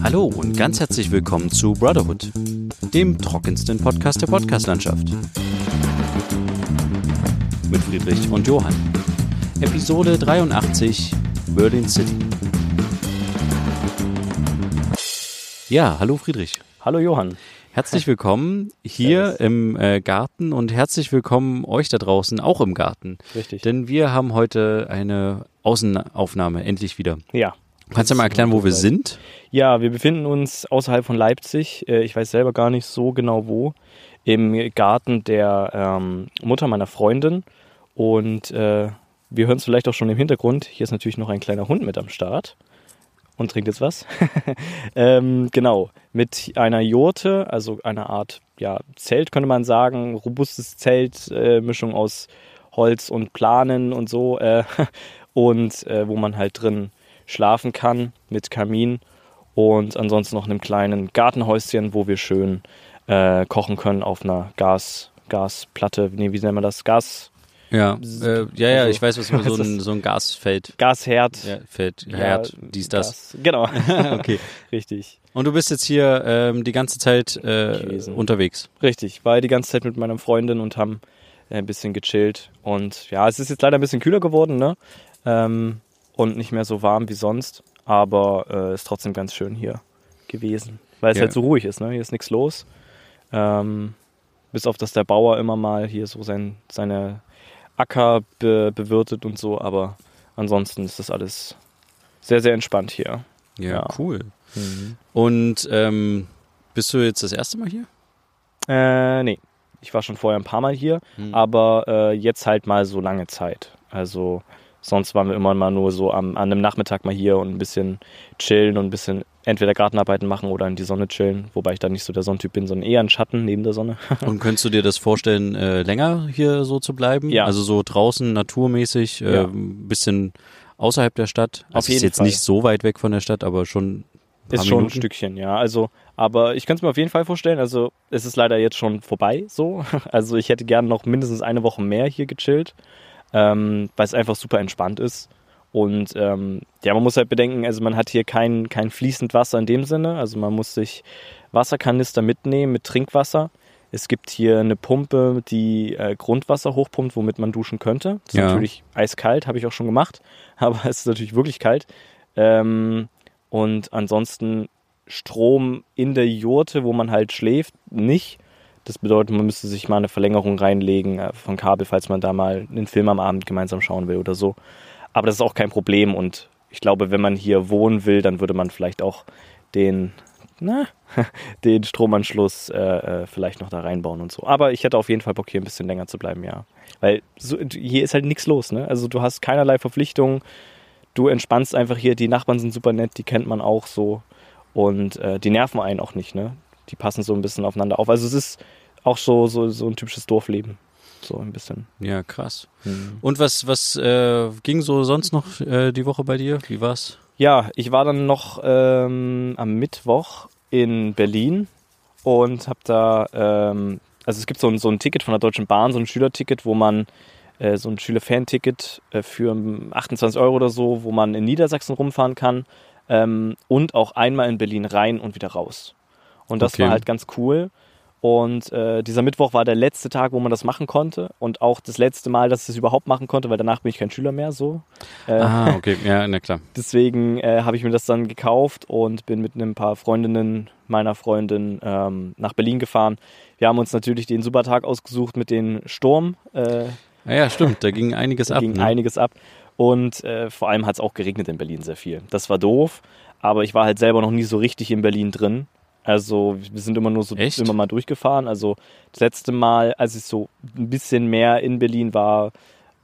Hallo und ganz herzlich willkommen zu Brotherhood, dem trockensten Podcast der Podcastlandschaft. Mit Friedrich und Johann. Episode 83 Berlin City. Ja, hallo Friedrich. Hallo Johann. Herzlich willkommen hier im äh, Garten und herzlich willkommen euch da draußen auch im Garten. Richtig. Denn wir haben heute eine Außenaufnahme endlich wieder. Ja. Kannst du mal erklären, wo wir sind? Ja, wir befinden uns außerhalb von Leipzig. Äh, Ich weiß selber gar nicht so genau wo. Im Garten der ähm, Mutter meiner Freundin. Und äh, wir hören es vielleicht auch schon im Hintergrund. Hier ist natürlich noch ein kleiner Hund mit am Start. Und trinkt jetzt was. ähm, genau. Mit einer Jurte, also einer Art ja, Zelt, könnte man sagen. Robustes Zelt, äh, Mischung aus Holz und Planen und so. Äh, und äh, wo man halt drin schlafen kann mit Kamin und ansonsten noch einem kleinen Gartenhäuschen, wo wir schön äh, kochen können auf einer Gas, Gasplatte. Nee, wie nennt man das? Gas, Ja, äh, ja, ja, Also, ich weiß, was was so ein, so ein Gasfeld. Gasherd. Ja, Feld, Ja, Herd, dies, das. Gas. Genau. Okay. Richtig. Und du bist jetzt hier ähm, die ganze Zeit äh, unterwegs. Richtig. War die ganze Zeit mit meiner Freundin und haben äh, ein bisschen gechillt. Und ja, es ist jetzt leider ein bisschen kühler geworden, ne? Ähm, und nicht mehr so warm wie sonst. Aber äh, ist trotzdem ganz schön hier gewesen. Weil es Ja. halt so ruhig ist, ne? Hier ist nichts los. Ähm, bis auf, dass der Bauer immer mal hier so sein, seine Acker be bewirtet und so. Aber ansonsten ist das alles sehr, sehr entspannt hier. Ja, Ja. cool. Und ähm, bist du jetzt das erste Mal hier? Äh, nee. Ich war schon vorher ein paar Mal hier, Hm. aber äh, jetzt halt mal so lange Zeit. Also sonst waren wir immer mal nur so am, an einem Nachmittag mal hier und ein bisschen chillen und ein bisschen entweder Gartenarbeiten machen oder in die Sonne chillen. Wobei ich da nicht so der Sonnentyp bin, sondern eher ein Schatten neben der Sonne. Und könntest du dir das vorstellen, äh, länger hier so zu bleiben? Ja. Also so draußen, naturmäßig, äh, Ja. ein bisschen außerhalb der Stadt? Auf Also ist jeden jetzt Fall. nicht so weit weg von der Stadt, aber schon Ist schon ein Stückchen, ja. Also, aber ich könnte es mir auf jeden Fall vorstellen. Also, es ist leider jetzt schon vorbei so. Also, ich hätte gern noch mindestens eine Woche mehr hier gechillt, ähm, weil es einfach super entspannt ist. Und ähm, ja, man muss halt bedenken, also man hat hier kein, kein fließend Wasser in dem Sinne. Also man muss sich Wasserkanister mitnehmen mit Trinkwasser. Es gibt hier eine Pumpe, die äh, Grundwasser hochpumpt, womit man duschen könnte. Das ist Ja. natürlich eiskalt, habe ich auch schon gemacht, aber es ist natürlich wirklich kalt. Ähm, und ansonsten Strom in der Jurte, wo man halt schläft, nicht. Das bedeutet, man müsste sich mal eine Verlängerung reinlegen äh, von Kabel, falls man da mal einen Film am Abend gemeinsam schauen will oder so. Aber das ist auch kein Problem und ich glaube, wenn man hier wohnen will, dann würde man vielleicht auch den, na, den Stromanschluss äh, äh, vielleicht noch da reinbauen und so. Aber ich hätte auf jeden Fall Bock, hier ein bisschen länger zu bleiben, ja. Weil so, hier ist halt nichts los, ne? Also du hast keinerlei Verpflichtungen, du entspannst einfach hier, die Nachbarn sind super nett, die kennt man auch so und äh, die nerven einen auch nicht, ne? Die passen so ein bisschen aufeinander auf. Also es ist auch so, so, so ein typisches Dorfleben. So ein bisschen. Ja, krass. Und was, was äh, ging so sonst noch äh, die Woche bei dir? Wie war's? Ja, ich war dann noch ähm, am Mittwoch in Berlin und habe da, ähm, also es gibt so ein, so ein Ticket von der Deutschen Bahn, so ein Schülerticket, wo man, äh, so ein Schüler-Fan-Ticket äh, für 28 Euro oder so, wo man in Niedersachsen rumfahren kann ähm, und auch einmal in Berlin rein und wieder raus. Und das Okay. war halt ganz cool. Und äh, dieser Mittwoch war der letzte Tag, wo man das machen konnte und auch das letzte Mal, dass ich das überhaupt machen konnte, weil danach bin ich kein Schüler mehr so. Äh, Ah, okay, ja, na klar. Deswegen äh, habe ich mir das dann gekauft und bin mit ein paar Freundinnen meiner Freundin ähm, nach Berlin gefahren. Wir haben uns natürlich den super Tag ausgesucht mit dem Sturm. Äh, Ah, ja, stimmt, da ging einiges da ab. ging Ne? einiges ab. Und äh, vor allem hat es auch geregnet in Berlin sehr viel. Das war doof, aber ich war halt selber noch nie so richtig in Berlin drin. Also wir sind immer nur so Echt? immer mal durchgefahren. Also das letzte Mal, als ich so ein bisschen mehr in Berlin war,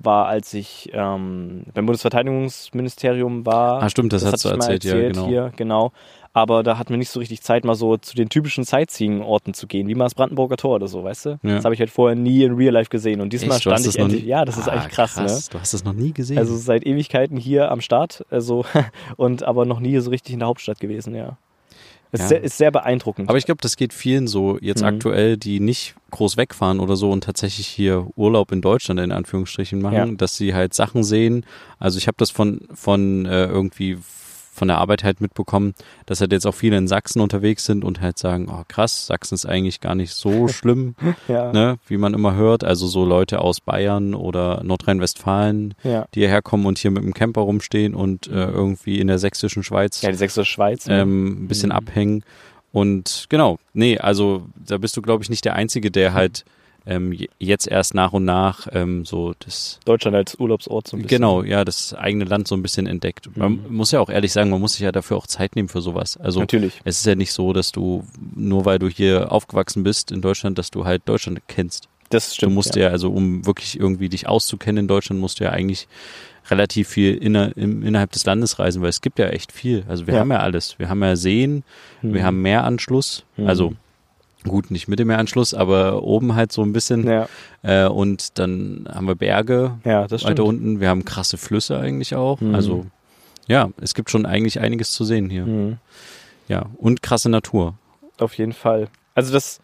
war als ich ähm, beim Bundesverteidigungsministerium war. Ah, stimmt, das hast hatte du mal erzählt, ja, genau. Hier, genau. Aber da hatten wir nicht so richtig Zeit, mal so zu den typischen Sightseeing-Orten zu gehen, wie mal das Brandenburger Tor oder so, weißt du? Ja. Das habe ich halt vorher nie in Real Life gesehen. Und diesmal Echt? Hast stand das ich endlich. Ja, das ist Ah, eigentlich krass, ne? Du hast das noch nie gesehen. Also seit Ewigkeiten hier am Start, also und aber noch nie so richtig in der Hauptstadt gewesen, ja. Ist, Ja. sehr, ist sehr beeindruckend. Aber ich glaube, das geht vielen so jetzt Mhm. aktuell, die nicht groß wegfahren oder so und tatsächlich hier Urlaub in Deutschland in Anführungsstrichen machen, Ja. dass sie halt Sachen sehen. Also ich habe das von von äh, irgendwie von der Arbeit halt mitbekommen, dass halt jetzt auch viele in Sachsen unterwegs sind und halt sagen, oh krass, Sachsen ist eigentlich gar nicht so schlimm, Ja. ne, wie man immer hört. Also so Leute aus Bayern oder Nordrhein-Westfalen, Ja. die hierher kommen und hier mit dem Camper rumstehen und äh, irgendwie in der sächsischen Schweiz Ja, die Sächsische Schweiz. ne? ähm, ein bisschen Mhm. abhängen. Und genau, nee, also da bist du, glaube ich, nicht der Einzige, der halt ähm, je- jetzt erst nach und nach ähm, so das Deutschland als Urlaubsort so ein bisschen. Genau, ja, das eigene Land so ein bisschen entdeckt. Man Mhm. muss ja auch ehrlich sagen, man muss sich ja dafür auch Zeit nehmen für sowas. Also Natürlich. es ist ja nicht so, dass du, nur weil du hier aufgewachsen bist in Deutschland, dass du halt Deutschland kennst. Das stimmt. du musst ja. also, um wirklich irgendwie dich auszukennen in Deutschland, musst du ja eigentlich relativ viel inner, im, innerhalb des Landes reisen, weil es gibt ja echt viel. Also wir Ja. haben ja alles. Wir haben ja Seen, wir Mhm. haben Meeranschluss, Mhm. also gut, nicht Mittelmeeranschluss, aber oben halt so ein bisschen. Ja, Äh, und dann haben wir Berge, ja das stimmt. weiter unten. Wir haben krasse Flüsse eigentlich auch. Mhm. Also ja, es gibt schon eigentlich einiges zu sehen hier. Mhm. Ja, und krasse Natur. Auf jeden Fall. Also das,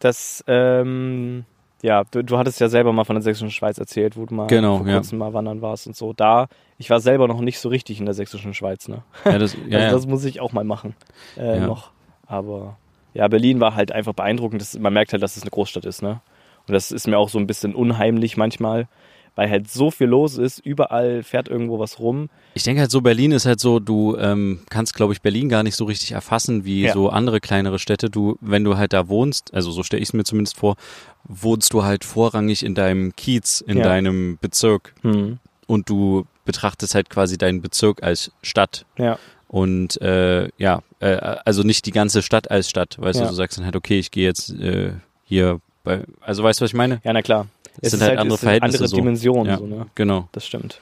das, ähm, ja, du, du hattest ja selber mal von der Sächsischen Schweiz erzählt, wo du mal Genau, vor ja. kurzem mal wandern warst und so. Da, ich war selber noch nicht so richtig in der Sächsischen Schweiz, ne? Ja, das, ja, also ja. das muss ich auch mal machen. Äh, Ja. Noch. Aber ja, Berlin war halt einfach beeindruckend. Das, man merkt halt, dass es eine Großstadt ist, ne? Und das ist mir auch so ein bisschen unheimlich manchmal, weil halt so viel los ist. Überall fährt irgendwo was rum. Ich denke halt so, Berlin ist halt so, du ähm, kannst, glaube ich, Berlin gar nicht so richtig erfassen wie Ja. so andere kleinere Städte. Du, wenn du halt da wohnst, also so stelle ich es mir zumindest vor, wohnst du halt vorrangig in deinem Kiez, in Ja. deinem Bezirk Hm. und du betrachtest halt quasi deinen Bezirk als Stadt. Ja, Und äh, ja, äh, also nicht die ganze Stadt als Stadt, weißt Ja. du, du sagst dann halt, okay, ich gehe jetzt äh, hier bei, also weißt du, was ich meine? ja, na klar. Es sind halt andere es sind Verhältnisse andere so. Dimensionen, Ja. so, ne? Genau. Das stimmt.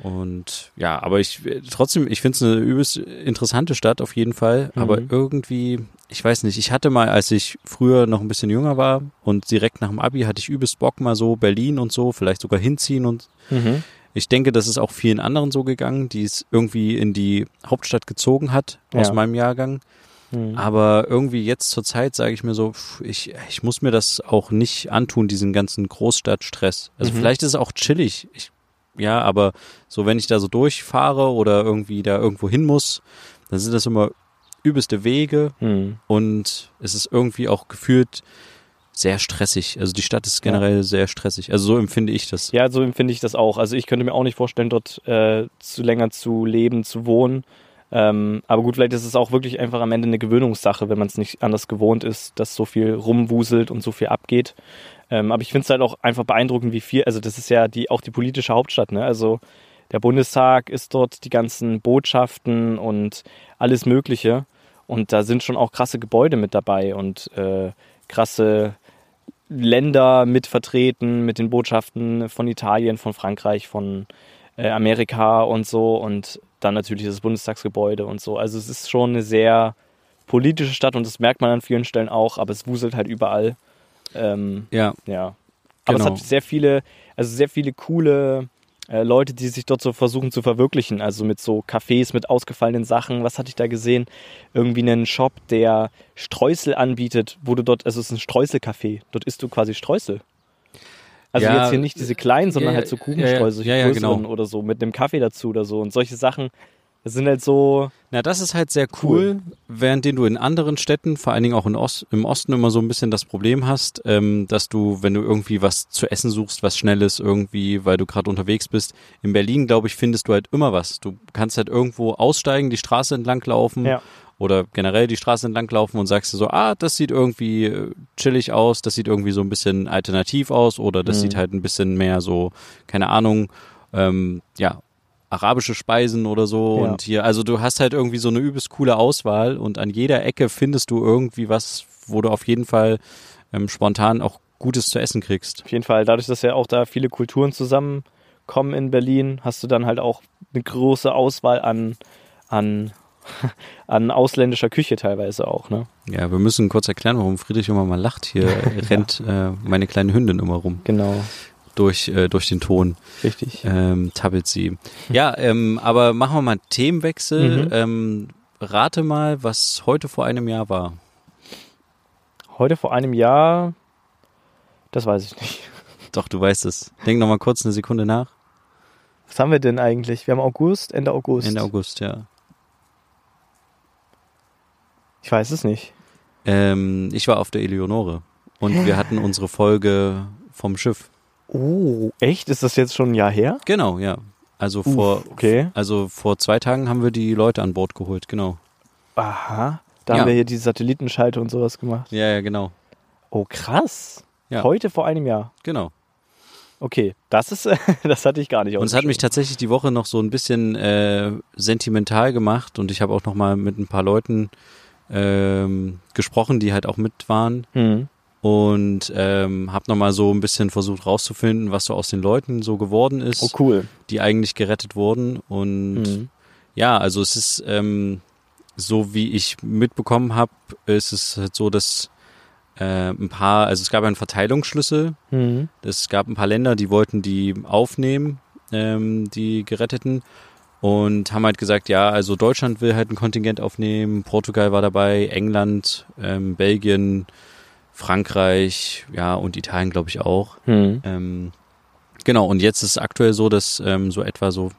Und ja, aber ich trotzdem, ich finde es eine übelst interessante Stadt auf jeden Fall. Mhm. Aber irgendwie, ich weiß nicht, ich hatte mal, als ich früher noch ein bisschen jünger war und direkt nach dem Abi hatte ich übelst Bock mal so Berlin und so, vielleicht sogar hinziehen und Mhm. Ich denke, das ist auch vielen anderen so gegangen, die es irgendwie in die Hauptstadt gezogen hat aus Ja. meinem Jahrgang. Mhm. Aber irgendwie jetzt zur Zeit sage ich mir so, ich, ich muss mir das auch nicht antun, diesen ganzen Großstadtstress. Also Mhm. vielleicht ist es auch chillig. Ich, ja, aber so wenn ich da so durchfahre oder irgendwie da irgendwo hin muss, dann sind das immer übelste Wege Mhm. und es ist irgendwie auch gefühlt sehr stressig. Also die Stadt ist Ja. generell sehr stressig. Also so empfinde ich das. Ja, so empfinde ich das auch. Also ich könnte mir auch nicht vorstellen, dort äh, zu länger zu leben, zu wohnen. Ähm, aber gut, vielleicht ist es auch wirklich einfach am Ende eine Gewöhnungssache, wenn man es nicht anders gewohnt ist, dass so viel rumwuselt und so viel abgeht. Ähm, aber ich finde es halt auch einfach beeindruckend, wie viel, also das ist ja die, auch die politische Hauptstadt, ne? Also der Bundestag ist dort, die ganzen Botschaften und alles Mögliche. Und da sind schon auch krasse Gebäude mit dabei und äh, krasse Länder mit vertreten, mit den Botschaften von Italien, von Frankreich, von äh, Amerika und so. Und dann natürlich das Bundestagsgebäude und so. Also es ist schon eine sehr politische Stadt und das merkt man an vielen Stellen auch, aber es wuselt halt überall. Ähm, Ja, ja. Aber Genau. es hat sehr viele, also sehr viele coole äh, Leute, die sich dort so versuchen zu verwirklichen. Also mit so Cafés mit ausgefallenen Sachen. Was hatte ich da gesehen? Irgendwie einen Shop, der Streusel anbietet, wo du dort, also es ist ein Streuselcafé. Dort isst du quasi Streusel. Also Ja, jetzt hier nicht diese kleinen, sondern ja, halt so Kuchenstreusel, ja, ja, genau. oder so, mit einem Kaffee dazu oder so. Und solche Sachen, das sind halt so, Na, das ist halt sehr cool, während du in anderen Städten, vor allen Dingen auch Ost, im Osten, immer so ein bisschen das Problem hast, ähm, dass du, wenn du irgendwie was zu essen suchst, was Schnelles irgendwie, weil du gerade unterwegs bist, in Berlin, glaube ich, findest du halt immer was. Du kannst halt irgendwo aussteigen, die Straße entlang laufen Ja. oder generell die Straße entlang laufen und sagst dir so, ah, das sieht irgendwie äh, chillig aus, das sieht irgendwie so ein bisschen alternativ aus oder das Mhm. sieht halt ein bisschen mehr so, keine Ahnung, ähm, ja, arabische Speisen oder so Ja. und hier, also du hast halt irgendwie so eine übelst coole Auswahl und an jeder Ecke findest du irgendwie was, wo du auf jeden Fall ähm, spontan auch Gutes zu essen kriegst. Auf jeden Fall, dadurch, dass ja auch da viele Kulturen zusammenkommen in Berlin, hast du dann halt auch eine große Auswahl an, an, an ausländischer Küche teilweise auch, ne? Ja, wir müssen kurz erklären, warum Friedrich immer mal lacht. Hier rennt äh, meine kleine Hündin immer rum Genau, durch, äh, durch den Ton. richtig. ähm, tappelt sie. Ja, ähm, aber machen wir mal einen Themenwechsel. Mhm. Ähm, rate mal, was heute vor einem Jahr war. Heute vor einem Jahr, das weiß ich nicht. Doch, du weißt es. Denk noch mal kurz eine Sekunde nach. Was haben wir denn eigentlich? Wir haben August, Ende August. Ende August, ja. Ich weiß es nicht. Ähm, ich war auf der Eleonore und wir hatten unsere Folge vom Schiff. Oh, echt? Ist das jetzt schon ein Jahr her? Genau, ja. Also vor, okay. also vor zwei Tagen haben wir die Leute an Bord geholt, genau. Aha. Da Ja. haben wir hier die Satellitenschalte und sowas gemacht. Ja, ja, genau. Oh, krass. Ja. Heute vor einem Jahr. Genau. Okay, das ist, das hatte ich gar nicht Und es hat mich tatsächlich die Woche noch so ein bisschen äh, sentimental gemacht und ich habe auch noch mal mit ein paar Leuten ähm, gesprochen, die halt auch mit waren Hm. Und ähm, habe noch mal so ein bisschen versucht rauszufinden, was so aus den Leuten so geworden ist, Oh, cool. die eigentlich gerettet wurden und Hm. ja, also es ist ähm, so wie ich mitbekommen habe, ist es halt so, dass äh, ein paar, also es gab einen Verteilungsschlüssel Hm. es gab ein paar Länder, die wollten die aufnehmen, ähm, die Geretteten. Und haben halt gesagt, ja, also Deutschland will halt ein Kontingent aufnehmen, Portugal war dabei, England, ähm, Belgien, Frankreich, ja, und Italien, glaube ich, auch. Hm. Ähm, genau, und jetzt ist es aktuell so, dass ähm, so etwa so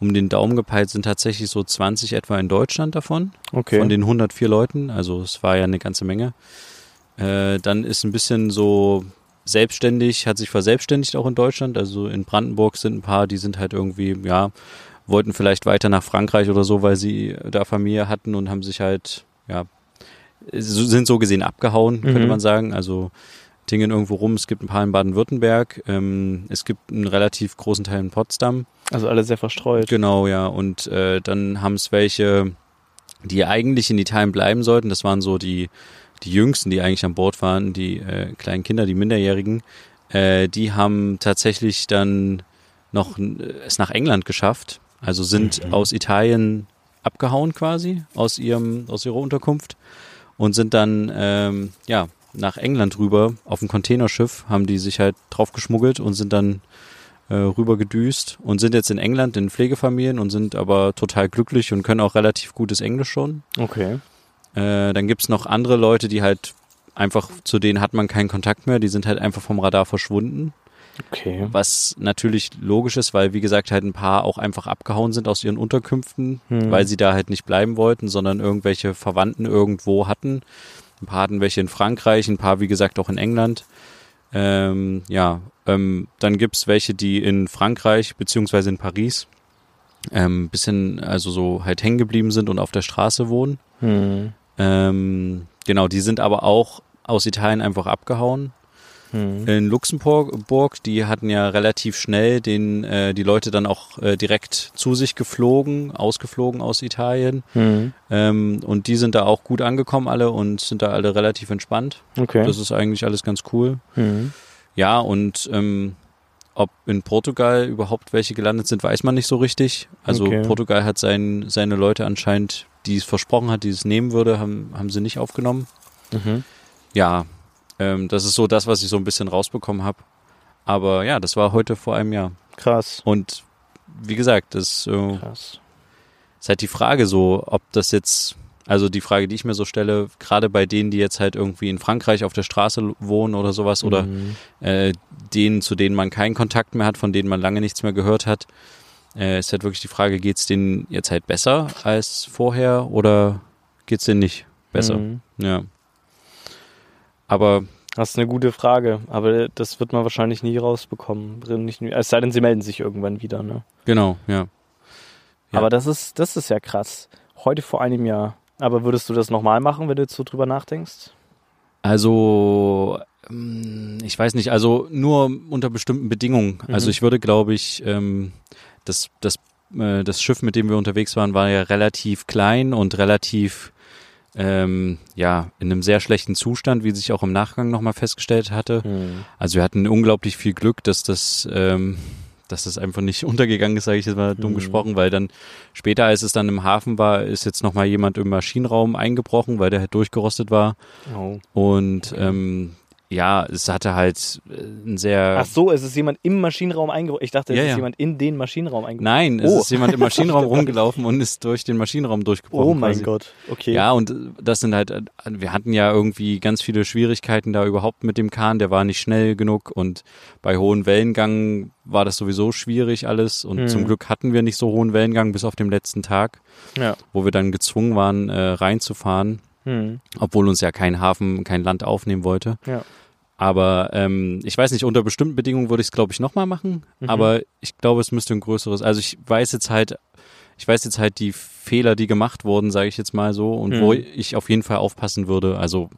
um den Daumen gepeilt sind tatsächlich so 20 etwa in Deutschland davon Okay. von den 104 Leuten, also es war ja eine ganze Menge. Äh, dann ist ein bisschen so selbstständig, hat sich verselbstständigt auch in Deutschland. Also in Brandenburg sind ein paar, die sind halt irgendwie, ja, wollten vielleicht weiter nach Frankreich oder so, weil sie da Familie hatten und haben sich halt, ja, sind so gesehen abgehauen, könnte Mhm. man sagen. Also dingen irgendwo rum. Es gibt ein paar in Baden-Württemberg. Ähm, es gibt einen relativ großen Teil in Potsdam. also alle sehr verstreut. Genau, ja. Und äh, dann haben es welche, die eigentlich in Italien bleiben sollten. Das waren so die, die Jüngsten, die eigentlich an Bord waren, die äh, kleinen Kinder, die Minderjährigen. Äh, die haben tatsächlich dann noch äh, es nach England geschafft. Also sind Mhm. aus Italien abgehauen quasi, aus ihrem, aus ihrer Unterkunft und sind dann ähm, ja nach England rüber auf ein Containerschiff, haben die sich halt drauf geschmuggelt und sind dann äh, rüber gedüst und sind jetzt in England in Pflegefamilien und sind aber total glücklich und können auch relativ gutes Englisch schon. Okay. Äh, dann gibt's noch andere Leute, die halt einfach, zu denen hat man keinen Kontakt mehr, die sind halt einfach vom Radar verschwunden. Okay. Was natürlich logisch ist, weil wie gesagt halt ein paar auch einfach abgehauen sind aus ihren Unterkünften, Hm. weil sie da halt nicht bleiben wollten, sondern irgendwelche Verwandten irgendwo hatten. Ein paar hatten welche in Frankreich, ein paar wie gesagt auch in England. Ähm, ja, ähm, dann gibt's welche, die in Frankreich beziehungsweise in Paris ähm, bisschen also so halt hängen geblieben sind und auf der Straße wohnen. Hm. Ähm, genau, die sind aber auch aus Italien einfach abgehauen. Hm. In Luxemburg, die hatten ja relativ schnell den, äh, die Leute dann auch äh, direkt zu sich geflogen, ausgeflogen aus Italien. Hm. Ähm, und die sind da auch gut angekommen alle und sind da alle relativ entspannt. Okay. Das ist eigentlich alles ganz cool. Hm. Ja, und ähm, ob in Portugal überhaupt welche gelandet sind, weiß man nicht so richtig. Also Okay. Portugal hat sein, seine Leute anscheinend, die es versprochen hat, die es nehmen würde, haben, haben sie nicht aufgenommen. Mhm. Ja, ähm, das ist so das, was ich so ein bisschen rausbekommen habe. Aber ja, das war heute vor einem Jahr. Krass. Und wie gesagt, das äh, Krass. ist halt die Frage so, ob das jetzt, also die Frage, die ich mir so stelle, gerade bei denen, die jetzt halt irgendwie in Frankreich auf der Straße wohnen oder sowas oder Mhm. äh, denen, zu denen man keinen Kontakt mehr hat, von denen man lange nichts mehr gehört hat, äh, ist halt wirklich die Frage, geht's denen jetzt halt besser als vorher oder geht's denen nicht besser? Mhm. Ja. Aber Das ist eine gute Frage, aber das wird man wahrscheinlich nie rausbekommen. Nicht, es sei denn, sie melden sich irgendwann wieder, ne? genau, ja. Ja. Aber das ist, das ist ja krass. Heute vor einem Jahr. Aber würdest du das nochmal machen, wenn du jetzt so drüber nachdenkst? Also, ähm, ich weiß nicht, also nur unter bestimmten Bedingungen. Mhm. Also ich würde, glaube ich, ähm, das, das, äh, das Schiff, mit dem wir unterwegs waren, war ja relativ klein und relativ, ähm, ja, in einem sehr schlechten Zustand, wie sich auch im Nachgang nochmal festgestellt hatte. Hm. Also wir hatten unglaublich viel Glück, dass das, ähm, dass das einfach nicht untergegangen ist, sage ich jetzt mal dumm Mhm. gesprochen, weil dann später, als es dann im Hafen war, ist jetzt nochmal jemand im Maschinenraum eingebrochen, weil der halt durchgerostet war. Oh. Und Okay. ähm, ja, es hatte halt äh, ein sehr. Ach so, es ist jemand im Maschinenraum eingebrochen. Ich dachte, es Ja, ist ja. jemand in den Maschinenraum eingebrochen. Nein, es Oh. ist jemand im Maschinenraum rumgelaufen und ist durch den Maschinenraum durchgebrochen. Oh mein quasi. Gott. Okay. Ja, und das sind halt, äh, wir hatten ja irgendwie ganz viele Schwierigkeiten da überhaupt mit dem Kahn, der war nicht schnell genug und bei hohen Wellengang war das sowieso schwierig alles und Mhm. zum Glück hatten wir nicht so hohen Wellengang bis auf den letzten Tag, Ja. wo wir dann gezwungen waren, äh, reinzufahren. Hm. obwohl uns ja kein Hafen, kein Land aufnehmen wollte. Ja. Aber ähm, ich weiß nicht, unter bestimmten Bedingungen würde ich es, glaube ich, nochmal machen. Mhm. Aber ich glaube, es müsste ein größeres. Also ich weiß jetzt halt, ich weiß jetzt halt die Fehler, die gemacht wurden, sage ich jetzt mal so, und wo Mhm. ich auf jeden Fall aufpassen würde. Also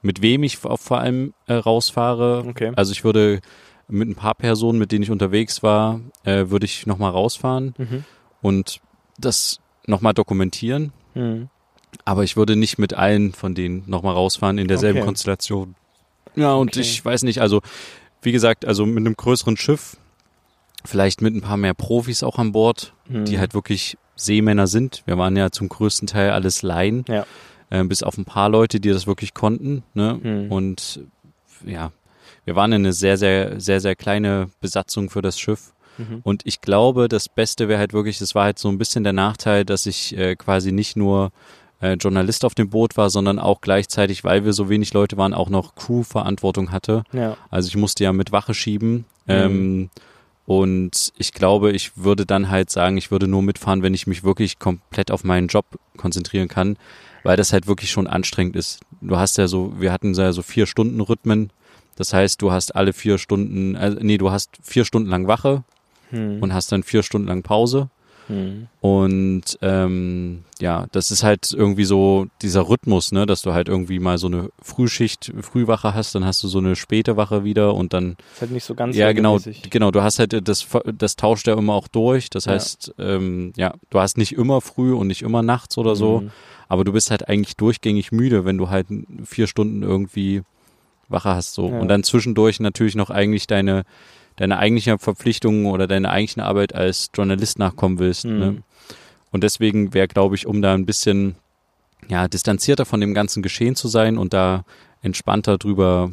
mit wem ich vor allem äh, rausfahre. Okay. Also ich würde mit ein paar Personen, mit denen ich unterwegs war, äh, würde ich nochmal rausfahren Mhm. und das nochmal dokumentieren. Hm. Aber ich würde nicht mit allen von denen nochmal rausfahren in derselben Okay. Konstellation. Ja, und Okay. ich weiß nicht, also wie gesagt, also mit einem größeren Schiff, vielleicht mit ein paar mehr Profis auch an Bord, Hm. die halt wirklich Seemänner sind. Wir waren ja zum größten Teil alles Laien, Ja. äh, bis auf ein paar Leute, die das wirklich konnten. Ne? Hm. Und ja, wir waren eine sehr, sehr, sehr, sehr kleine Besatzung für das Schiff. Mhm. Und ich glaube, das Beste wäre halt wirklich, das war halt so ein bisschen der Nachteil, dass ich äh, quasi nicht nur äh, Journalist auf dem Boot war, sondern auch gleichzeitig, weil wir so wenig Leute waren, auch noch Crew-Verantwortung hatte. Ja. Also ich musste ja mit Wache schieben. Mhm. Ähm, und ich glaube, ich würde dann halt sagen, ich würde nur mitfahren, wenn ich mich wirklich komplett auf meinen Job konzentrieren kann, weil das halt wirklich schon anstrengend ist. Du hast ja so, wir hatten ja so vier Stunden Rhythmen. Das heißt, du hast alle vier Stunden, äh, nee, du hast vier Stunden lang Wache Hm. und hast dann vier Stunden lang Pause. Hm. Und ähm, ja, das ist halt irgendwie so dieser Rhythmus, ne, dass du halt irgendwie mal so eine Frühschicht, Frühwache hast, dann hast du so eine späte Wache wieder und dann Ist halt nicht so ganz ja genau, genau, du hast halt das das tauscht ja immer auch durch. Das Ja. heißt, ähm, ja, du hast nicht immer früh und nicht immer nachts oder so, Mhm. aber du bist halt eigentlich durchgängig müde, wenn du halt vier Stunden irgendwie Wache hast so Ja. und dann zwischendurch natürlich noch eigentlich deine deine eigentliche Verpflichtungen oder deine eigentliche Arbeit als Journalist nachkommen willst. Mhm. Ne? Und deswegen wäre, glaube ich, um da ein bisschen ja, distanzierter von dem ganzen Geschehen zu sein und da entspannter drüber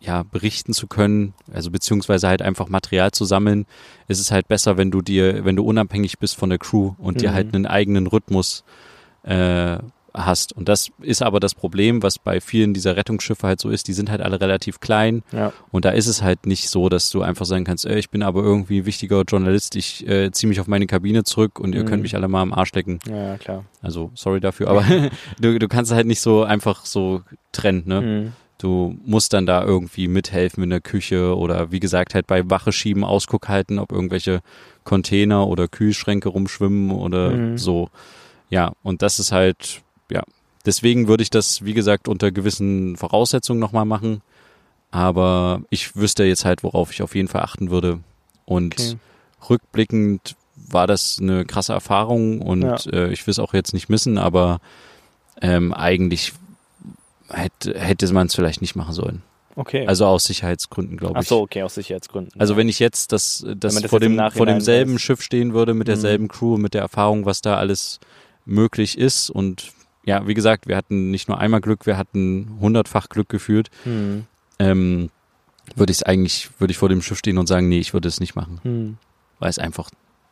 ja, berichten zu können, also beziehungsweise halt einfach Material zu sammeln, ist es halt besser, wenn du dir, wenn du unabhängig bist von der Crew und dir Mhm. halt einen eigenen Rhythmus äh, hast. Und das ist aber das Problem, was bei vielen dieser Rettungsschiffe halt so ist, die sind halt alle relativ klein Ja. und da ist es halt nicht so, dass du einfach sagen kannst, ey, ich bin aber irgendwie wichtiger Journalist, ich äh, ziehe mich auf meine Kabine zurück und ihr Mhm. könnt mich alle mal am Arsch lecken. ja, klar. Also sorry dafür, aber du, du kannst halt nicht so einfach so trennen, ne? Hm. Du musst dann da irgendwie mithelfen in der Küche oder wie gesagt halt bei Wache schieben, Ausguck halten, ob irgendwelche Container oder Kühlschränke rumschwimmen oder Mhm. so. Ja, und das ist halt, ja. Deswegen würde ich das, wie gesagt, unter gewissen Voraussetzungen nochmal machen. Aber ich wüsste jetzt halt, worauf ich auf jeden Fall achten würde. Und Okay. rückblickend war das eine krasse Erfahrung und Ja. äh, ich will es auch jetzt nicht missen, aber ähm, eigentlich hätte, hätte man es vielleicht nicht machen sollen. Okay. Also aus Sicherheitsgründen, glaube Ach ich. so, okay, aus Sicherheitsgründen. Also ja. wenn ich jetzt das, das, man das vor, dem, vor demselben weiß. Schiff stehen würde, mit Mhm. derselben Crew, mit der Erfahrung, was da alles möglich ist und ja, wie gesagt, wir hatten nicht nur einmal Glück, wir hatten hundertfach Glück geführt, Hm. ähm, würde ich es eigentlich, würde ich vor dem Schiff stehen und sagen, nee, ich würde es nicht machen, Hm. weil es einfach,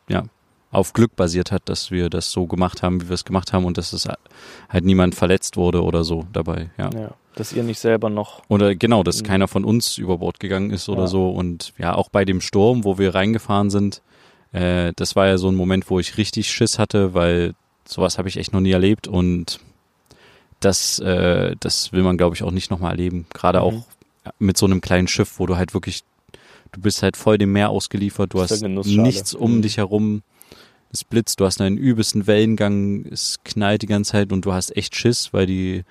ja, auf Glück basiert hat, dass wir das so gemacht haben, wie wir es gemacht haben und dass es halt niemand verletzt wurde oder so dabei, ja. Ja. Dass ihr nicht selber noch. Oder genau, dass Mhm. keiner von uns über Bord gegangen ist oder Ja. so. Und ja, auch bei dem Sturm, wo wir reingefahren sind, äh, das war ja so ein Moment, wo ich richtig Schiss hatte, weil sowas habe ich echt noch nie erlebt und das, äh, das will man, glaube ich, auch nicht nochmal erleben. Gerade Mhm. auch mit so einem kleinen Schiff, wo du halt wirklich, du bist halt voll dem Meer ausgeliefert, du hast nichts um Mhm. dich herum. Es blitzt, du hast einen übelsten Wellengang, es knallt die ganze Zeit und du hast echt Schiss, weil die,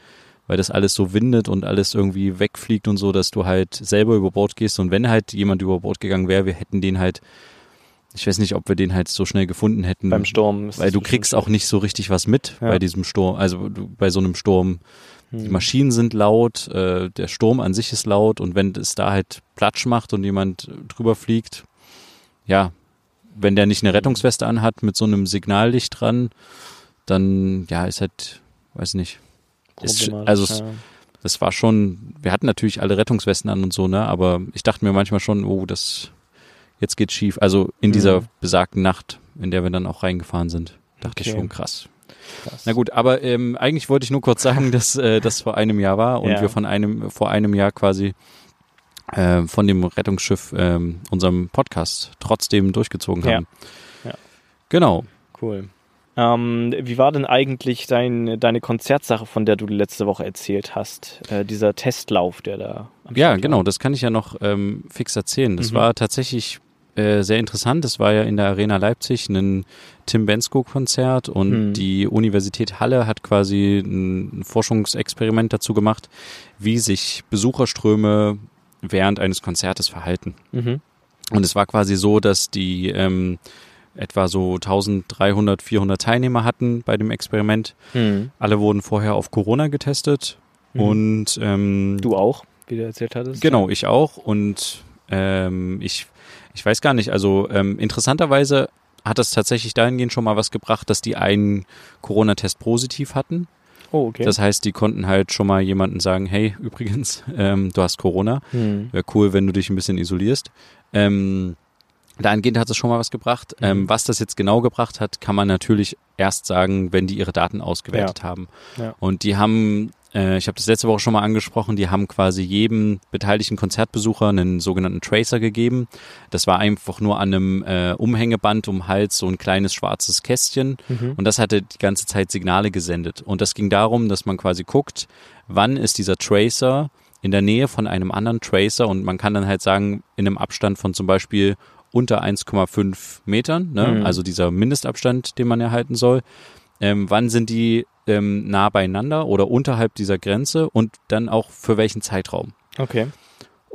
weil das alles so windet und alles irgendwie wegfliegt und so, dass du halt selber über Bord gehst. Und wenn halt jemand über Bord gegangen wäre, wir hätten den halt, ich weiß nicht, ob wir den halt so schnell gefunden hätten. Beim Sturm. Weil du kriegst auch nicht so richtig was mit Ja. bei diesem Sturm, also du, bei so einem Sturm. Die Hm. Maschinen sind laut, äh, der Sturm an sich ist laut und wenn es da halt Platsch macht und jemand drüber fliegt, ja, wenn der nicht eine Rettungsweste anhat mit so einem Signallicht dran, dann ja, ist halt, weiß nicht. Ist, also es, ja. das war schon, wir hatten natürlich alle Rettungswesten an und so, ne, aber ich dachte mir manchmal schon, oh, das jetzt geht's schief. Also in dieser Mhm. besagten Nacht, in der wir dann auch reingefahren sind, dachte ich Okay. schon krass. Krass. Na gut, aber ähm, eigentlich wollte ich nur kurz sagen, dass äh, das vor einem Jahr war und Ja. wir von einem vor einem Jahr quasi äh, von dem Rettungsschiff ähm, unserem Podcast trotzdem durchgezogen Ja. haben. Ja. Genau. Cool. Ähm, wie war denn eigentlich dein, deine Konzertsache, von der du letzte Woche erzählt hast? Äh, dieser Testlauf, der da Ja, Start genau, war? das kann ich ja noch ähm, fix erzählen. Das mhm. war tatsächlich äh, sehr interessant. Das war ja in der Arena Leipzig ein Tim Bensko-Konzert und mhm. die Universität Halle hat quasi ein Forschungsexperiment dazu gemacht, wie sich Besucherströme während eines Konzertes verhalten. Mhm. Und es war quasi so, dass die ähm, etwa so 1300, 400 Teilnehmer hatten bei dem Experiment. Mhm. Alle wurden vorher auf Corona getestet mhm. und ähm, du auch, wie du erzählt hattest. Genau, ich auch und ähm, ich, ich weiß gar nicht, also ähm, interessanterweise hat das tatsächlich dahingehend schon mal was gebracht, dass die einen Corona-Test positiv hatten. Oh, okay. Das heißt, die konnten halt schon mal jemanden sagen, hey, übrigens, ähm, du hast Corona. Hm. Wäre cool, wenn du dich ein bisschen isolierst. Ähm, Dahingehend hat es schon mal was gebracht. Mhm. Ähm, was das jetzt genau gebracht hat, kann man natürlich erst sagen, wenn die ihre Daten ausgewertet ja. haben. Ja. Und die haben, äh, ich habe das letzte Woche schon mal angesprochen, die haben quasi jedem beteiligten Konzertbesucher einen sogenannten Tracer gegeben. Das war einfach nur an einem äh, Umhängeband um Hals so ein kleines schwarzes Kästchen. Mhm. Und das hatte die ganze Zeit Signale gesendet. Und das ging darum, dass man quasi guckt, wann ist dieser Tracer in der Nähe von einem anderen Tracer und man kann dann halt sagen, in einem Abstand von zum Beispiel unter 1,5 Metern, ne? Mhm. also dieser Mindestabstand, den man erhalten soll. Ähm, wann sind die ähm, nah beieinander oder unterhalb dieser Grenze und dann auch für welchen Zeitraum? Okay.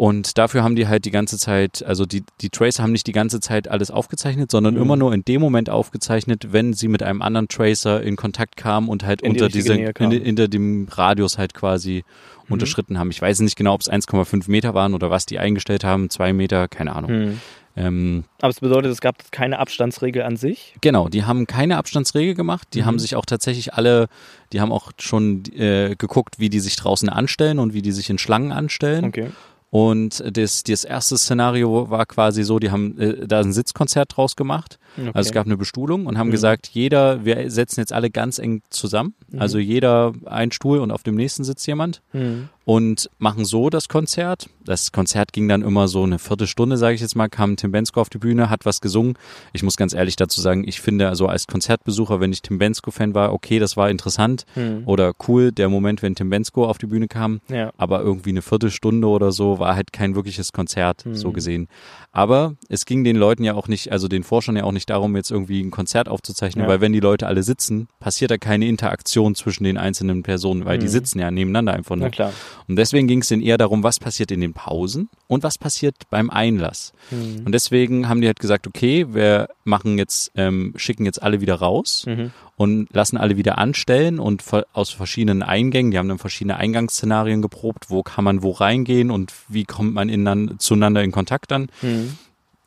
Und dafür haben die halt die ganze Zeit, also die, die Tracer haben nicht die ganze Zeit alles aufgezeichnet, sondern mhm. immer nur in dem Moment aufgezeichnet, wenn sie mit einem anderen Tracer in Kontakt kamen und halt in unter die diese, in, hinter dem Radius halt quasi mhm. unterschritten haben. Ich weiß nicht genau, ob es 1,5 Meter waren oder was die eingestellt haben, zwei Meter, keine Ahnung. Mhm. Ähm, Aber es bedeutet, es gab keine Abstandsregel an sich? Genau, die haben keine Abstandsregel gemacht. Die mhm. haben sich auch tatsächlich alle, die haben auch schon äh, geguckt, wie die sich draußen anstellen und wie die sich in Schlangen anstellen. Okay. Und das, das erste Szenario war quasi so, die haben äh, da ein Sitzkonzert draus gemacht. Okay. Also es gab eine Bestuhlung und haben mhm. gesagt, jeder, wir setzen jetzt alle ganz eng zusammen. Mhm. Also jeder ein Stuhl und auf dem nächsten sitzt jemand. Mhm und machen so das Konzert. Das Konzert ging dann immer so eine Viertelstunde, sage ich jetzt mal, kam Tim Bensko auf die Bühne, hat was gesungen. Ich muss ganz ehrlich dazu sagen, ich finde also als Konzertbesucher, wenn ich Tim Bensko-Fan war, okay, das war interessant mhm. oder cool, der Moment, wenn Tim Bensko auf die Bühne kam. Ja. Aber irgendwie eine Viertelstunde oder so war halt kein wirkliches Konzert, mhm. so gesehen. Aber es ging den Leuten ja auch nicht, also den Forschern ja auch nicht darum, jetzt irgendwie ein Konzert aufzuzeichnen, ja. weil wenn die Leute alle sitzen, passiert da keine Interaktion zwischen den einzelnen Personen, weil mhm. die sitzen ja nebeneinander einfach nur. Na klar. Und deswegen ging es denen eher darum, was passiert in den Pausen und was passiert beim Einlass. Mhm. Und deswegen haben die halt gesagt, okay, wir machen jetzt, ähm, schicken jetzt alle wieder raus mhm. und lassen alle wieder anstellen und aus verschiedenen Eingängen, die haben dann verschiedene Eingangsszenarien geprobt, wo kann man wo reingehen und wie kommt man in, zueinander in Kontakt dann.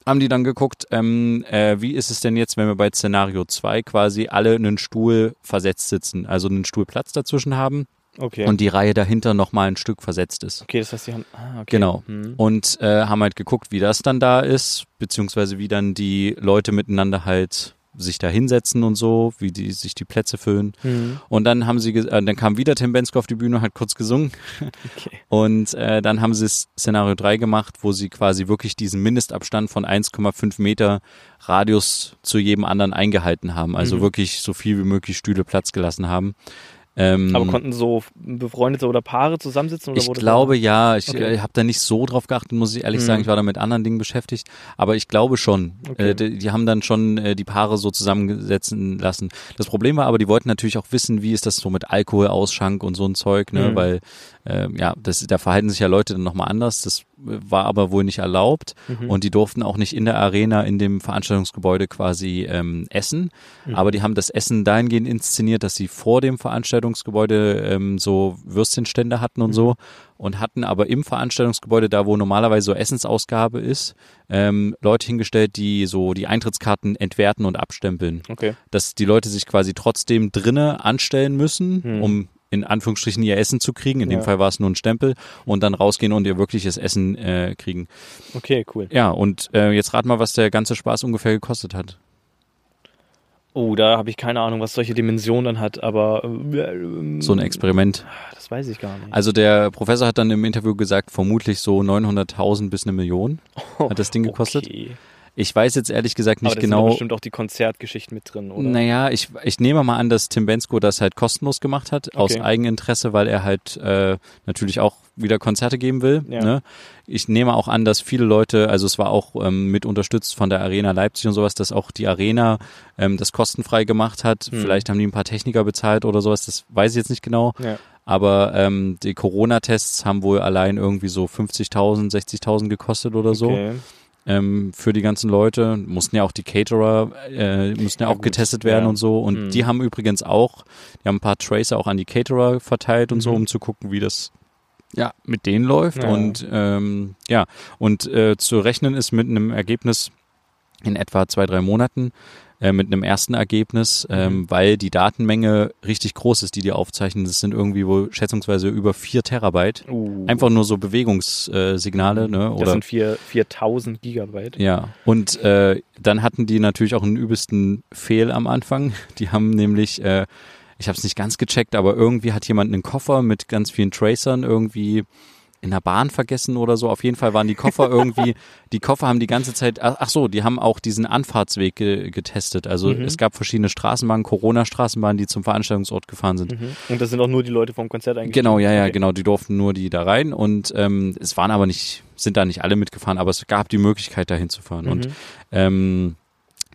Haben die dann geguckt, ähm, äh, wie ist es denn jetzt, wenn wir bei Szenario 2 quasi alle einen Stuhl versetzt sitzen, also einen Stuhlplatz dazwischen haben Okay. Und die Reihe dahinter nochmal ein Stück versetzt ist. Okay, das heißt, die haben. Ah, okay. Genau. Mhm. Und äh, haben halt geguckt, wie das dann da ist, beziehungsweise wie dann die Leute miteinander halt sich da hinsetzen und so, wie die sich die Plätze füllen. Mhm. Und dann haben sie, äh, dann kam wieder Tim Bensko auf die Bühne, hat kurz gesungen. Okay. Und äh, dann haben sie Szenario 3 gemacht, wo sie quasi wirklich diesen Mindestabstand von 1,5 Meter Radius zu jedem anderen eingehalten haben. Also mhm. wirklich so viel wie möglich Stühle Platz gelassen haben. Ähm, Aber konnten so befreundete oder Paare zusammensitzen? Oder ich glaube ja. Ich okay. Äh, habe da nicht so drauf geachtet, muss ich ehrlich mhm. sagen. Ich war da mit anderen Dingen beschäftigt. Aber ich glaube schon. Okay. Äh, die, die, haben dann schon äh, die Paare so zusammensetzen lassen. Das Problem war aber, die wollten natürlich auch wissen, wie ist das so mit Alkoholausschank und so ein Zeug, ne? Mhm. Weil äh, ja, das, da verhalten sich ja Leute dann nochmal anders. Das war aber wohl nicht erlaubt mhm. und die durften auch nicht in der Arena in dem Veranstaltungsgebäude quasi ähm, essen. Mhm. Aber die haben das Essen dahingehend inszeniert, dass sie vor dem Veranstaltungsgebäude ähm, so Würstchenstände hatten und mhm. so und hatten aber im Veranstaltungsgebäude, da wo normalerweise so Essensausgabe ist, ähm, Leute hingestellt, die so die Eintrittskarten entwerten und abstempeln. Okay. Dass die Leute sich quasi trotzdem drinne anstellen müssen, mhm. um in Anführungsstrichen ihr Essen zu kriegen. In dem Fall war es nur ein Stempel und dann rausgehen und ihr wirkliches Essen äh, kriegen. Okay, cool. Ja, und äh, jetzt rat mal, was der ganze Spaß ungefähr gekostet hat. Oh, da habe ich keine Ahnung, was solche Dimensionen dann hat, aber äh, so ein Experiment. Das weiß ich gar nicht. Also der Professor hat dann im Interview gesagt, vermutlich so 900.000 bis eine Million hat das Ding gekostet. Okay. Ich weiß jetzt ehrlich gesagt nicht Aber da sind genau. doch bestimmt auch die Konzertgeschichten mit drin, oder? Naja, ich, ich nehme mal an, dass Tim Bensko das halt kostenlos gemacht hat, aus Okay. Eigeninteresse, weil er halt äh, natürlich auch wieder Konzerte geben will. Ja. Ne? Ich nehme auch an, dass viele Leute, also es war auch ähm, mit unterstützt von der Arena Leipzig und sowas, dass auch die Arena ähm, das kostenfrei gemacht hat. Hm. Vielleicht haben die ein paar Techniker bezahlt oder sowas, das weiß ich jetzt nicht genau. Ja. Aber ähm, die Corona-Tests haben wohl allein irgendwie so 50.000, 60.000 gekostet oder so Okay. Ähm, für die ganzen Leute. Mussten ja auch die Caterer, äh, mussten ja, Ja, auch gut, getestet werden ja. und so. Und Mhm. die haben übrigens auch, die haben ein paar Tracer auch an die Caterer verteilt und so, Mhm. um zu gucken, wie das ja mit denen läuft. Ja. Und ähm, ja, und äh, zu rechnen ist mit einem Ergebnis in etwa zwei, drei Monaten. Äh, Mit einem ersten Ergebnis, ähm, Mhm. weil die Datenmenge richtig groß ist, die die aufzeichnen. Das sind irgendwie wohl schätzungsweise über vier Terabyte. Uh, Einfach nur so Bewegungssignale, ne? das Oder sind vier, 4000 Gigabyte. ja, und äh, dann hatten die natürlich auch einen übelsten Fehl am Anfang. Die haben nämlich, äh, ich habe es nicht ganz gecheckt, aber irgendwie hat jemand einen Koffer mit ganz vielen Tracern irgendwie in der Bahn vergessen oder so. Auf jeden Fall waren die Koffer irgendwie, die Koffer haben die ganze Zeit, ach so, die haben auch diesen Anfahrtsweg ge getestet. Also Mhm. es gab verschiedene Straßenbahnen, Corona-Straßenbahnen, die zum Veranstaltungsort gefahren sind. Mhm. Und das sind auch nur die Leute vom Konzert eigentlich. Genau, ja, ja, Okay. genau. Die durften nur die da rein und ähm, es waren aber nicht, sind da nicht alle mitgefahren, aber es gab die Möglichkeit, da hinzufahren. Und Mhm. ähm,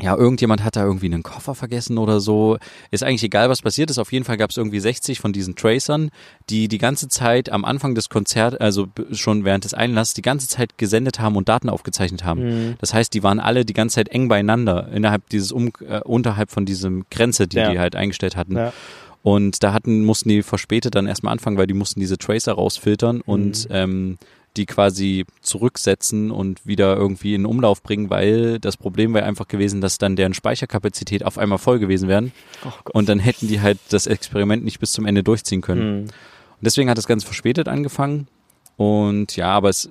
ja, irgendjemand hat da irgendwie einen Koffer vergessen oder so. Ist eigentlich egal, was passiert ist. Auf jeden Fall gab es irgendwie 60 von diesen Tracern, die die ganze Zeit am Anfang des Konzerts, also schon während des Einlasses, die ganze Zeit gesendet haben und Daten aufgezeichnet haben. Mhm. Das heißt, die waren alle die ganze Zeit eng beieinander, innerhalb dieses, um, äh, unterhalb von diesem Grenze, die Ja. die halt eingestellt hatten. Ja. Und da hatten, mussten die verspätet dann erstmal anfangen, weil die mussten diese Tracer rausfiltern und ähm, die quasi zurücksetzen und wieder irgendwie in Umlauf bringen, weil das Problem wäre einfach gewesen, dass dann deren Speicherkapazität auf einmal voll gewesen wären Oh und dann hätten die halt das Experiment nicht bis zum Ende durchziehen können. Mhm. Und deswegen hat das ganz verspätet angefangen. Und ja, aber es,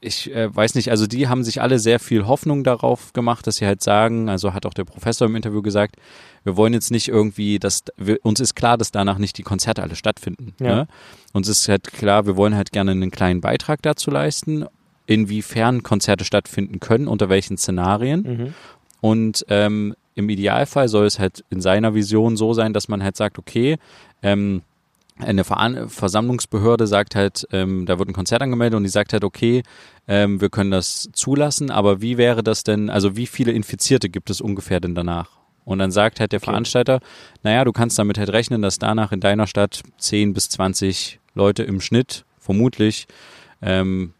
ich äh, weiß nicht, also die haben sich alle sehr viel Hoffnung darauf gemacht, dass sie halt sagen, also hat auch der Professor im Interview gesagt, wir wollen jetzt nicht irgendwie, dass wir, uns ist klar, dass danach nicht die Konzerte alle stattfinden. Ja. Ne? Uns ist halt klar, wir wollen halt gerne einen kleinen Beitrag dazu leisten, inwiefern Konzerte stattfinden können, unter welchen Szenarien. Mhm. Und ähm, im Idealfall soll es halt in seiner Vision so sein, dass man halt sagt, okay, ähm, eine Versammlungsbehörde sagt halt, ähm, da wird ein Konzert angemeldet und die sagt halt, okay, ähm, wir können das zulassen, aber wie wäre das denn, also wie viele Infizierte gibt es ungefähr denn danach? Und dann sagt halt der Okay. Veranstalter, naja, du kannst damit halt rechnen, dass danach in deiner Stadt 10 bis 20 Leute im Schnitt, vermutlich, ähm,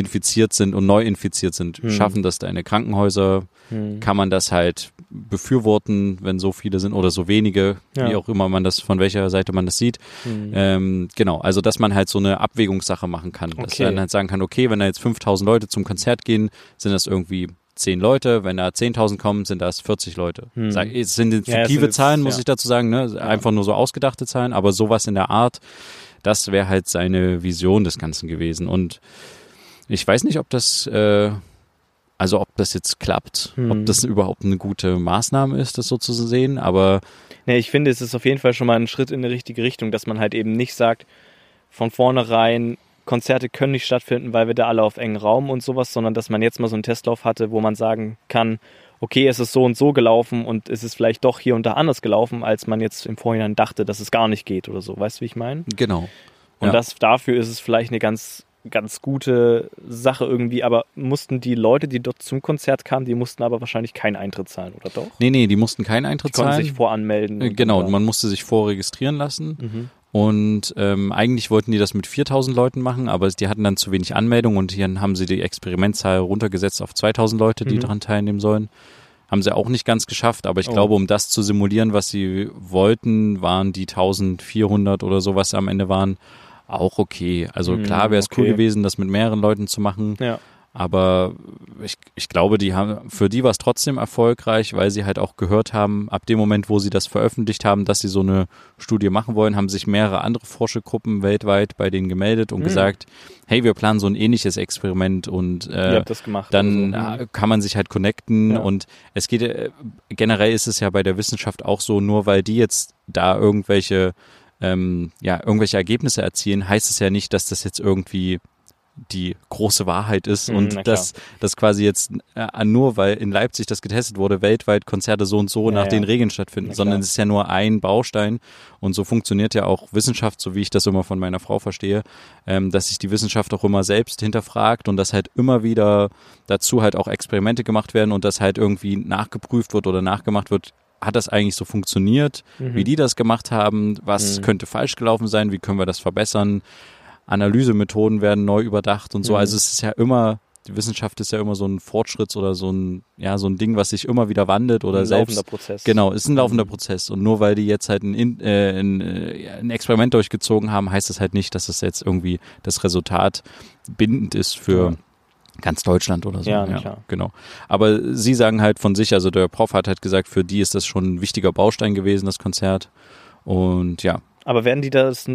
infiziert sind und neu infiziert sind. Hm. Schaffen das deine Krankenhäuser? Mhm. Kann man das halt befürworten, wenn so viele sind oder so wenige, Ja. wie auch immer man das, von welcher Seite man das sieht. Mhm. Ähm, genau, also dass man halt so eine Abwägungssache machen kann. Dass Okay. man halt sagen kann, okay, wenn da jetzt 5000 Leute zum Konzert gehen, sind das irgendwie 10 Leute, wenn da 10.000 kommen, sind das 40 Leute. Hm. Sag, es sind Ja, fiktive jetzt- Zahlen, muss ja. ich dazu sagen, ne? einfach nur so ausgedachte Zahlen, aber sowas in der Art, das wäre halt seine Vision des Ganzen gewesen. Und ich weiß nicht, ob das, äh, also ob das jetzt klappt, Hm. ob das überhaupt eine gute Maßnahme ist, das so zu sehen, aber Nee, ich finde, es ist auf jeden Fall schon mal ein Schritt in die richtige Richtung, dass man halt eben nicht sagt, von vornherein, Konzerte können nicht stattfinden, weil wir da alle auf engen Raum und sowas, sondern dass man jetzt mal so einen Testlauf hatte, wo man sagen kann, okay, es ist so und so gelaufen und es ist vielleicht doch hier und da anders gelaufen, als man jetzt im Vorhinein dachte, dass es gar nicht geht oder so. Weißt du, wie ich meine? genau. Und Ja. das dafür ist es vielleicht eine ganz, ganz gute Sache irgendwie, aber mussten die Leute, die dort zum Konzert kamen, die mussten aber wahrscheinlich keinen Eintritt zahlen, oder doch? Nee, nee, die mussten keinen Die Eintritt konnten zahlen. sich voranmelden. Äh, und Genau, dann- man musste sich vorregistrieren lassen. Mhm. Und ähm, eigentlich wollten die das mit 4000 Leuten machen, aber die hatten dann zu wenig Anmeldungen und hier haben sie die Experimentzahl runtergesetzt auf 2000 Leute, die Mhm. daran teilnehmen sollen. Haben sie auch nicht ganz geschafft, aber ich Oh. glaube, um das zu simulieren, was sie wollten, waren die 1400 oder so, was am Ende waren, auch okay. Also Mhm, klar wäre es cool okay. gewesen, das mit mehreren Leuten zu machen. Ja. Aber ich, ich glaube, die haben, für die war es trotzdem erfolgreich, weil sie halt auch gehört haben, ab dem Moment, wo sie das veröffentlicht haben, dass sie so eine Studie machen wollen, haben sich mehrere andere Forschergruppen weltweit bei denen gemeldet und Mhm. gesagt, hey, wir planen so ein ähnliches Experiment und äh, habt das gemacht. dann oder so. äh, kann man sich halt connecten Ja. und es geht, äh, generell ist es ja bei der Wissenschaft auch so, nur weil die jetzt da irgendwelche, ähm, ja, irgendwelche Ergebnisse erzielen, heißt es ja nicht, dass das jetzt irgendwie die große Wahrheit ist Mhm, und dass das quasi jetzt äh, nur, weil in Leipzig das getestet wurde, weltweit Konzerte so und so Ja, nach ja. den Regeln stattfinden, Na sondern es ist ja nur ein Baustein und so funktioniert ja auch Wissenschaft, so wie ich das immer von meiner Frau verstehe, ähm, dass sich die Wissenschaft auch immer selbst hinterfragt und dass halt immer wieder dazu halt auch Experimente gemacht werden und das halt irgendwie nachgeprüft wird oder nachgemacht wird, hat das eigentlich so funktioniert, Mhm. wie die das gemacht haben, was Mhm. könnte falsch gelaufen sein, wie können wir das verbessern, Analysemethoden werden neu überdacht und so. Mhm. Also es ist ja immer, die Wissenschaft ist ja immer so ein Fortschritts oder so ein, ja, so ein Ding, was sich immer wieder wandelt oder ein selbst. laufender Prozess. Genau, ist ein laufender Mhm. Prozess. Und nur weil die jetzt halt ein, In- äh, ein, äh, ein Experiment durchgezogen haben, heißt das halt nicht, dass es jetzt irgendwie das Resultat bindend ist für Ja. Ganz Deutschland oder so. Ja, na klar. Genau. Aber sie sagen halt von sich, also der Prof hat halt gesagt, für die ist das schon ein wichtiger Baustein gewesen, das Konzert. Und ja, Aber werden die das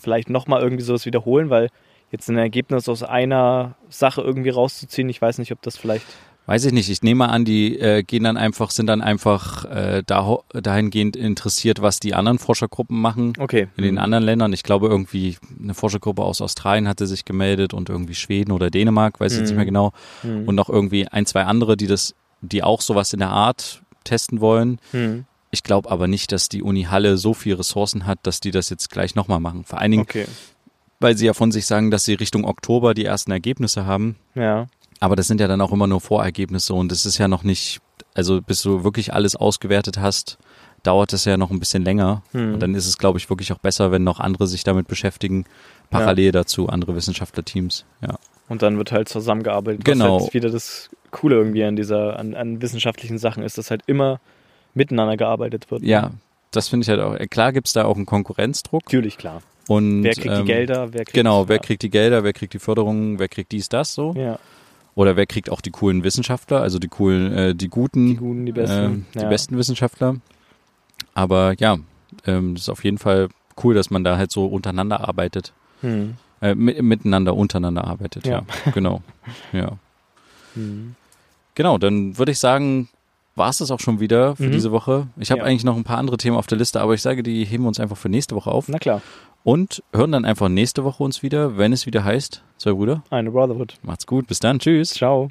vielleicht nochmal irgendwie sowas wiederholen, weil jetzt ein Ergebnis aus einer Sache irgendwie rauszuziehen, ich weiß nicht, ob das vielleicht. Weiß ich nicht. Ich nehme an, die äh, gehen dann einfach, sind dann einfach äh, da, dahingehend interessiert, was die anderen Forschergruppen machen Okay. in den anderen Ländern. Ich glaube irgendwie eine Forschergruppe aus Australien hatte sich gemeldet und irgendwie Schweden oder Dänemark, weiß ich jetzt nicht Mhm. mehr genau. Mhm. Und noch irgendwie ein, zwei andere, die das, die auch sowas in der Art testen wollen. Mhm. Ich glaube aber nicht, dass die Uni Halle so viel Ressourcen hat, dass die das jetzt gleich nochmal machen. Vor allen Dingen, Okay. weil sie ja von sich sagen, dass sie Richtung Oktober die ersten Ergebnisse haben. Ja. Aber das sind ja dann auch immer nur Vorergebnisse und es ist ja noch nicht, also bis du wirklich alles ausgewertet hast, dauert es ja noch ein bisschen länger. Hm. Und dann ist es, glaube ich, wirklich auch besser, wenn noch andere sich damit beschäftigen, parallel dazu, andere Wissenschaftlerteams. Ja. Und dann wird halt zusammengearbeitet. Genau. Was halt wieder das Coole irgendwie an dieser, an, an wissenschaftlichen Sachen ist, dass halt immer miteinander gearbeitet wird. ja, das finde ich halt auch. Klar gibt es da auch einen Konkurrenzdruck. Natürlich, klar. Und, Wer kriegt ähm, die Gelder? Wer kriegt, Genau, wer ja. kriegt die Gelder, wer kriegt die Förderung, wer kriegt dies, das so. Ja, Oder wer kriegt auch die coolen Wissenschaftler, also die coolen, äh, die guten, die Guten, die Besten. ähm, die ja. besten Wissenschaftler. Aber ja, ähm, das ist auf jeden Fall cool, dass man da halt so untereinander arbeitet. Hm. Äh, mi- miteinander, untereinander arbeitet, ja. Ja. Genau. Ja. Hm. Genau, dann würde ich sagen, war es das auch schon wieder für Mhm. diese Woche. Ich habe Ja. eigentlich noch ein paar andere Themen auf der Liste, aber ich sage, die heben wir uns einfach für nächste Woche auf Na klar, und hören dann einfach nächste Woche uns wieder, wenn es wieder heißt, zwei Brüder. eine Brotherhood. Macht's gut, bis dann, tschüss. Ciao.